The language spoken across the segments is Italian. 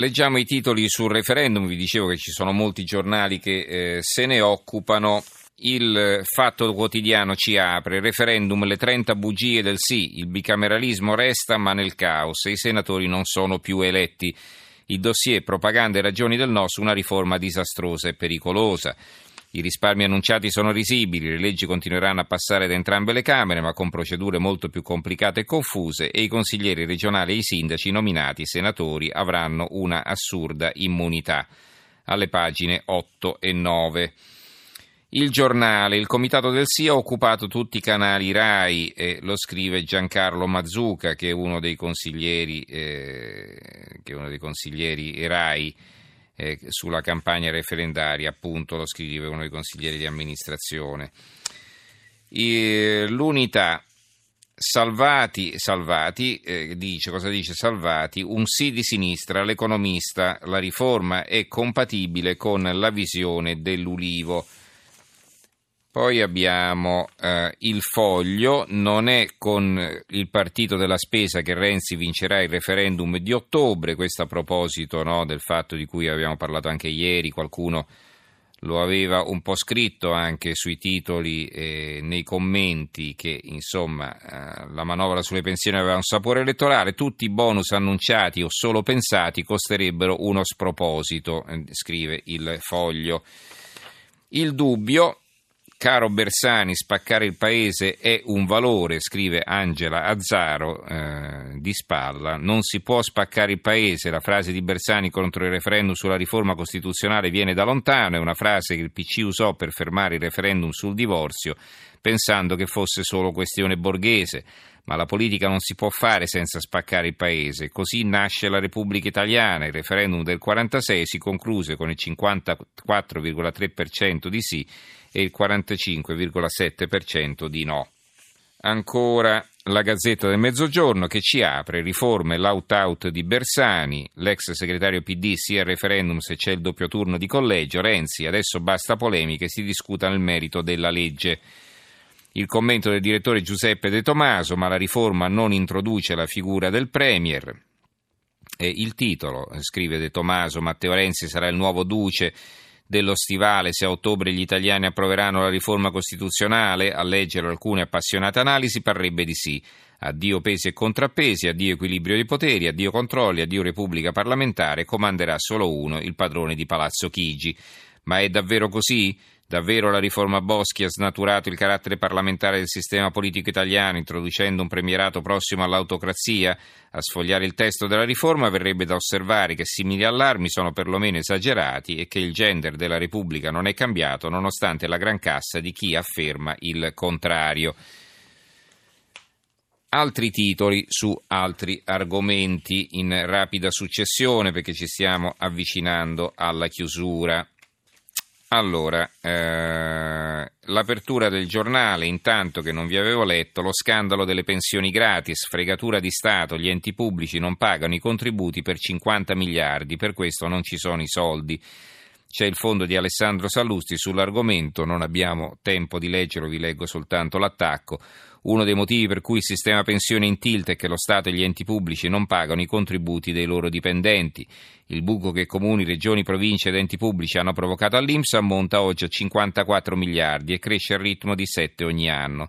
Leggiamo i titoli sul referendum, vi dicevo che ci sono molti giornali che eh, se ne occupano. Il fatto quotidiano ci apre, referendum, le 30 bugie del sì, il bicameralismo resta ma nel caos i senatori non sono più eletti. Il dossier propaganda e ragioni del no su una riforma disastrosa e pericolosa. I risparmi annunciati sono risibili, le leggi continueranno a passare da entrambe le Camere, ma con procedure molto più complicate e confuse, e i consiglieri regionali e i sindaci nominati senatori avranno una assurda immunità. Alle pagine 8 e 9. Il giornale, il comitato del sì ha occupato tutti i canali RAI e lo scrive Giancarlo Mazzuca, che è uno dei consiglieri, eh, che è uno dei consiglieri RAI eh, sulla campagna referendaria, appunto lo scrive uno dei consiglieri di amministrazione. E, l'unità Salvati, Salvati eh, dice, cosa dice Salvati? Un sì di sinistra, l'economista, la riforma è compatibile con la visione dell'ulivo. Poi abbiamo eh, il foglio, non è con il partito della spesa che Renzi vincerà il referendum di ottobre, questo a proposito no, del fatto di cui abbiamo parlato anche ieri, qualcuno lo aveva un po' scritto anche sui titoli e eh, nei commenti che insomma eh, la manovra sulle pensioni aveva un sapore elettorale, tutti i bonus annunciati o solo pensati costerebbero uno sproposito, eh, scrive il foglio. Il dubbio Caro Bersani, spaccare il paese è un valore, scrive Angela Azzaro eh, di Spalla. Non si può spaccare il paese. La frase di Bersani contro il referendum sulla riforma costituzionale viene da lontano, è una frase che il PC usò per fermare il referendum sul divorzio, pensando che fosse solo questione borghese. Ma la politica non si può fare senza spaccare il paese. Così nasce la Repubblica Italiana. Il referendum del 46 si concluse con il 54,3% di sì e il 45,7% di no. Ancora la Gazzetta del Mezzogiorno che ci apre, riforme l'out-out di Bersani, l'ex segretario PD sia al referendum se c'è il doppio turno di collegio, Renzi, adesso basta polemiche, si discuta nel merito della legge. Il commento del direttore Giuseppe De Tomaso, ma la riforma non introduce la figura del Premier. E il titolo, scrive De Tomaso, Matteo Renzi sarà il nuovo duce dello stivale se a ottobre gli italiani approveranno la riforma costituzionale, a leggere alcune appassionate analisi parrebbe di sì. Addio pesi e contrappesi, addio equilibrio di poteri, addio controlli, addio repubblica parlamentare, comanderà solo uno, il padrone di Palazzo Chigi. Ma è davvero così? Davvero la riforma Boschi ha snaturato il carattere parlamentare del sistema politico italiano, introducendo un premierato prossimo all'autocrazia? A sfogliare il testo della riforma verrebbe da osservare che simili allarmi sono perlomeno esagerati e che il gender della Repubblica non è cambiato nonostante la gran cassa di chi afferma il contrario. Altri titoli su altri argomenti in rapida successione perché ci stiamo avvicinando alla chiusura. Allora, eh, l'apertura del giornale, intanto che non vi avevo letto, lo scandalo delle pensioni gratis, fregatura di Stato, gli enti pubblici non pagano i contributi per 50 miliardi, per questo non ci sono i soldi. C'è il fondo di Alessandro Sallusti sull'argomento, non abbiamo tempo di leggerlo, vi leggo soltanto l'attacco. Uno dei motivi per cui il sistema pensione in tilt è che lo Stato e gli enti pubblici non pagano i contributi dei loro dipendenti. Il buco che comuni, regioni, province ed enti pubblici hanno provocato all'Inps ammonta oggi a 54 miliardi e cresce al ritmo di 7 ogni anno.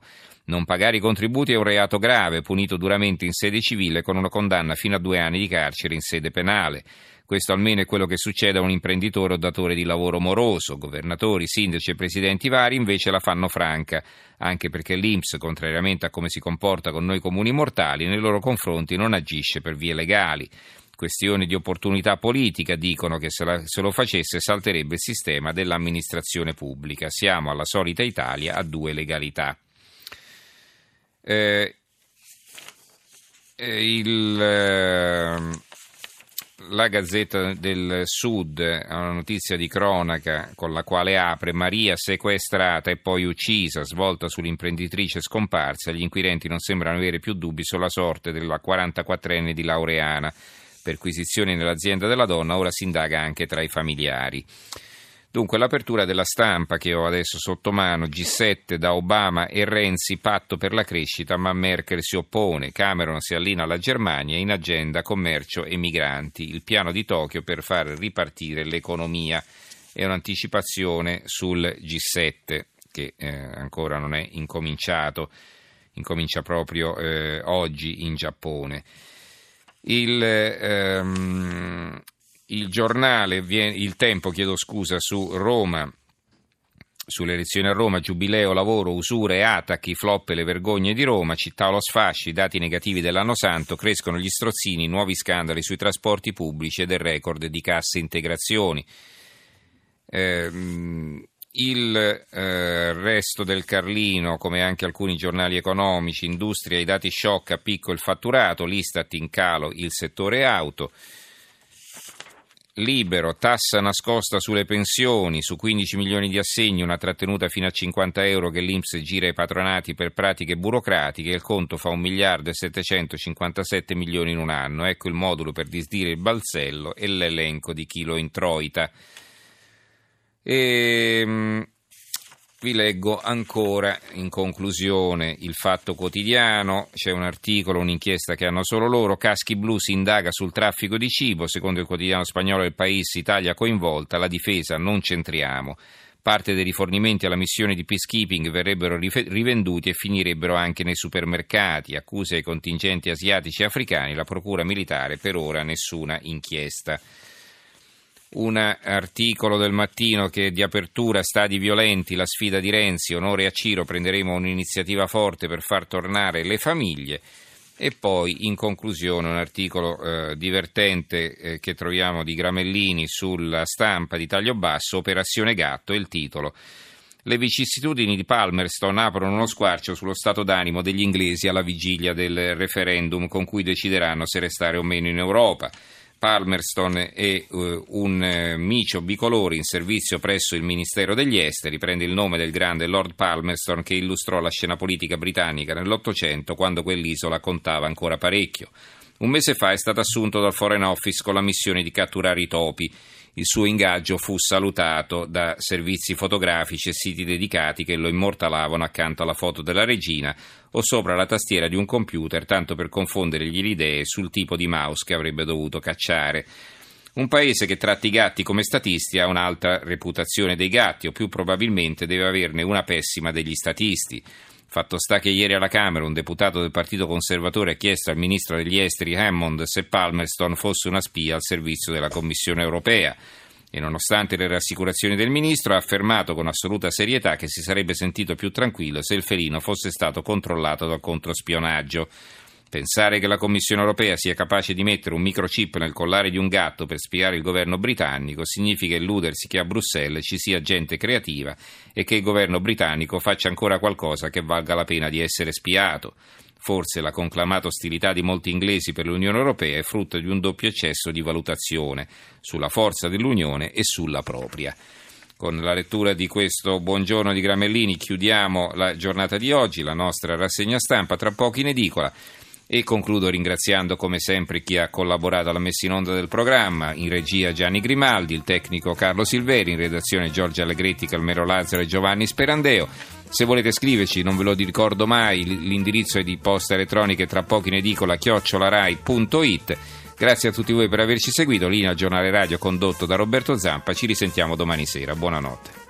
Non pagare i contributi è un reato grave, punito duramente in sede civile con una condanna fino a due anni di carcere in sede penale. Questo almeno è quello che succede a un imprenditore o datore di lavoro moroso. Governatori, sindaci e presidenti vari invece la fanno franca, anche perché l'Inps, contrariamente a come si comporta con noi comuni mortali, nei loro confronti non agisce per vie legali. Questione di opportunità politica, dicono che se, la, se lo facesse salterebbe il sistema dell'amministrazione pubblica. Siamo alla solita Italia a due legalità. Eh, eh il, eh, la Gazzetta del Sud ha una notizia di cronaca con la quale apre Maria sequestrata e poi uccisa, svolta sull'imprenditrice scomparsa. Gli inquirenti non sembrano avere più dubbi sulla sorte della 44enne di Laureana. Perquisizioni nell'azienda della donna, ora si indaga anche tra i familiari. Dunque l'apertura della stampa che ho adesso sotto mano, G7 da Obama e Renzi, patto per la crescita, ma Merkel si oppone, Cameron si allina alla Germania, in agenda commercio e migranti, il piano di Tokyo per far ripartire l'economia. È un'anticipazione sul G7 che eh, ancora non è incominciato, incomincia proprio eh, oggi in Giappone. Il, ehm, il giornale, il tempo, chiedo scusa, su Roma, sulle elezioni a Roma, giubileo, lavoro, usure, attacchi, flop e le vergogne di Roma, città allo sfascio, i dati negativi dell'anno santo, crescono gli strozzini, nuovi scandali sui trasporti pubblici e del record di casse integrazioni. Eh, il eh, resto del Carlino, come anche alcuni giornali economici, industria, i dati shock a picco il fatturato, l'Istat in calo il settore auto. Libero, tassa nascosta sulle pensioni, su 15 milioni di assegni, una trattenuta fino a 50 euro che l'Inps gira ai patronati per pratiche burocratiche, il conto fa 1 miliardo e 757 milioni in un anno. Ecco il modulo per disdire il balzello e l'elenco di chi lo introita. E, ehm, vi leggo ancora in conclusione il Fatto Quotidiano, c'è un articolo, un'inchiesta che hanno solo loro, Caschi Blu si indaga sul traffico di cibo, secondo il quotidiano spagnolo del Paese Italia coinvolta, la difesa non centriamo. Parte dei rifornimenti alla missione di peacekeeping verrebbero rivenduti e finirebbero anche nei supermercati. Accuse ai contingenti asiatici e africani, la procura militare per ora nessuna inchiesta un articolo del mattino che di apertura stadi violenti, la sfida di Renzi, onore a Ciro, prenderemo un'iniziativa forte per far tornare le famiglie e poi in conclusione un articolo eh, divertente eh, che troviamo di Gramellini sulla stampa di taglio basso, Operazione Gatto, il titolo. Le vicissitudini di Palmerston aprono uno squarcio sullo stato d'animo degli inglesi alla vigilia del referendum con cui decideranno se restare o meno in Europa. Palmerston è uh, un uh, micio bicolore in servizio presso il Ministero degli Esteri, prende il nome del grande Lord Palmerston che illustrò la scena politica britannica nell'Ottocento quando quell'isola contava ancora parecchio. Un mese fa è stato assunto dal Foreign Office con la missione di catturare i topi il suo ingaggio fu salutato da servizi fotografici e siti dedicati che lo immortalavano accanto alla foto della regina o sopra la tastiera di un computer, tanto per confondergli le idee sul tipo di mouse che avrebbe dovuto cacciare. Un paese che tratta i gatti come statisti ha un'alta reputazione dei gatti, o più probabilmente deve averne una pessima degli statisti. Fatto sta che ieri alla Camera un deputato del Partito Conservatore ha chiesto al ministro degli esteri Hammond se Palmerston fosse una spia al servizio della Commissione europea e nonostante le rassicurazioni del ministro ha affermato con assoluta serietà che si sarebbe sentito più tranquillo se il felino fosse stato controllato dal controspionaggio. Pensare che la Commissione europea sia capace di mettere un microchip nel collare di un gatto per spiare il governo britannico significa illudersi che a Bruxelles ci sia gente creativa e che il governo britannico faccia ancora qualcosa che valga la pena di essere spiato. Forse la conclamata ostilità di molti inglesi per l'Unione Europea è frutto di un doppio eccesso di valutazione sulla forza dell'Unione e sulla propria. Con la lettura di questo buongiorno di Gramellini chiudiamo la giornata di oggi, la nostra rassegna stampa, tra poco in edicola. E concludo ringraziando come sempre chi ha collaborato alla messa in onda del programma, in regia Gianni Grimaldi, il tecnico Carlo Silveri, in redazione Giorgio Allegretti, Calmero Lazzaro e Giovanni Sperandeo. Se volete scriverci, non ve lo ricordo mai, l'indirizzo è di posta elettronica tra poco in edicola chiocciolarai.it. Grazie a tutti voi per averci seguito, linea giornale radio condotto da Roberto Zampa, ci risentiamo domani sera, buonanotte.